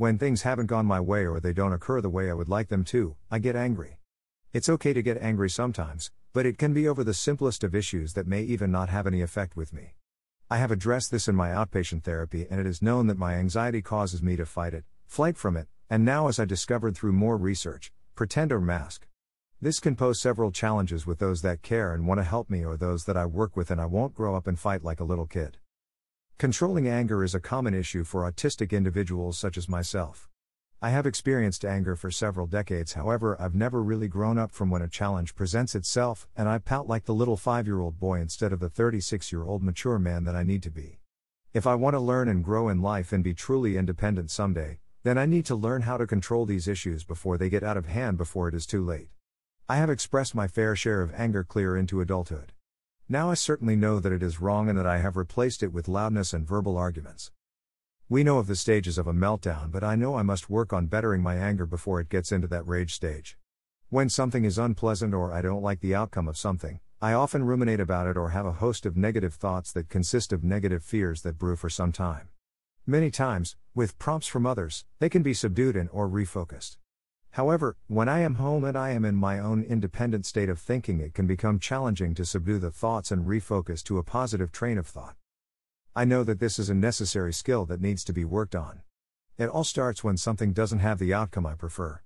when things haven't gone my way or they don't occur the way I would like them to, I get angry. It's okay to get angry sometimes, but it can be over the simplest of issues that may even not have any effect with me. I have addressed this in my outpatient therapy, and it is known that my anxiety causes me to fight it, flight from it, and now, as I discovered through more research, pretend or mask. This can pose several challenges with those that care and want to help me or those that I work with, and I won't grow up and fight like a little kid. Controlling anger is a common issue for autistic individuals such as myself. I have experienced anger for several decades, however, I've never really grown up from when a challenge presents itself, and I pout like the little five year old boy instead of the 36 year old mature man that I need to be. If I want to learn and grow in life and be truly independent someday, then I need to learn how to control these issues before they get out of hand before it is too late. I have expressed my fair share of anger clear into adulthood. Now I certainly know that it is wrong and that I have replaced it with loudness and verbal arguments. We know of the stages of a meltdown, but I know I must work on bettering my anger before it gets into that rage stage. When something is unpleasant or I don't like the outcome of something, I often ruminate about it or have a host of negative thoughts that consist of negative fears that brew for some time. Many times, with prompts from others, they can be subdued and or refocused. However, when I am home and I am in my own independent state of thinking, it can become challenging to subdue the thoughts and refocus to a positive train of thought. I know that this is a necessary skill that needs to be worked on. It all starts when something doesn't have the outcome I prefer.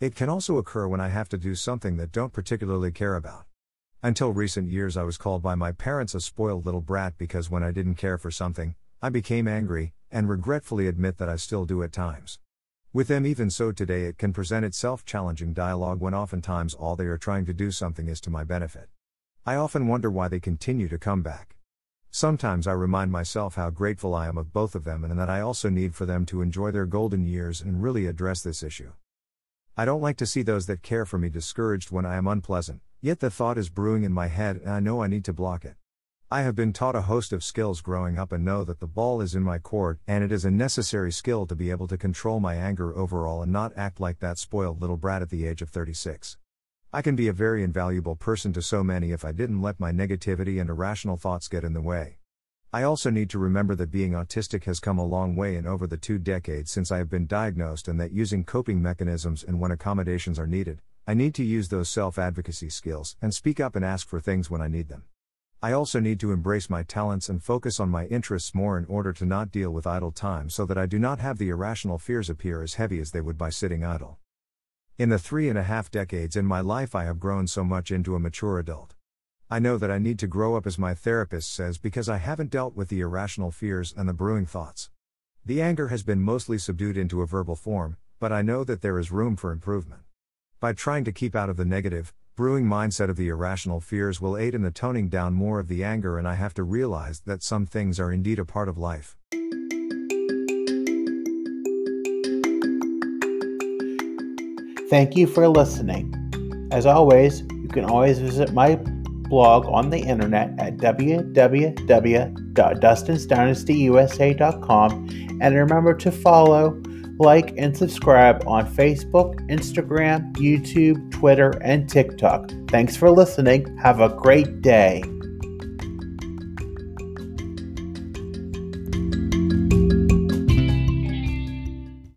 It can also occur when I have to do something that don't particularly care about. Until recent years, I was called by my parents a spoiled little brat because when I didn't care for something, I became angry, and regretfully admit that I still do at times. With them, even so, today it can present itself challenging dialogue when oftentimes all they are trying to do something is to my benefit. I often wonder why they continue to come back. Sometimes I remind myself how grateful I am of both of them and that I also need for them to enjoy their golden years and really address this issue. I don't like to see those that care for me discouraged when I am unpleasant, yet the thought is brewing in my head and I know I need to block it. I have been taught a host of skills growing up and know that the ball is in my court, and it is a necessary skill to be able to control my anger overall and not act like that spoiled little brat at the age of 36. I can be a very invaluable person to so many if I didn't let my negativity and irrational thoughts get in the way. I also need to remember that being autistic has come a long way in over the two decades since I have been diagnosed, and that using coping mechanisms and when accommodations are needed, I need to use those self advocacy skills and speak up and ask for things when I need them. I also need to embrace my talents and focus on my interests more in order to not deal with idle time so that I do not have the irrational fears appear as heavy as they would by sitting idle. In the three and a half decades in my life, I have grown so much into a mature adult. I know that I need to grow up as my therapist says because I haven't dealt with the irrational fears and the brewing thoughts. The anger has been mostly subdued into a verbal form, but I know that there is room for improvement. By trying to keep out of the negative, brewing mindset of the irrational fears will aid in the toning down more of the anger, and I have to realize that some things are indeed a part of life. Thank you for listening. As always, you can always visit my blog on the internet at www.dustinsdynastyusa.com and remember to follow like, and subscribe on Facebook, Instagram, YouTube, Twitter, and TikTok. Thanks for listening. Have a great day.